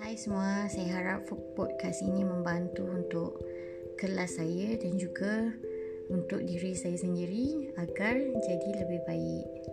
Hai semua, saya harap podcast ini membantu untuk kelas saya dan juga untuk diri saya sendiri agar jadi lebih baik.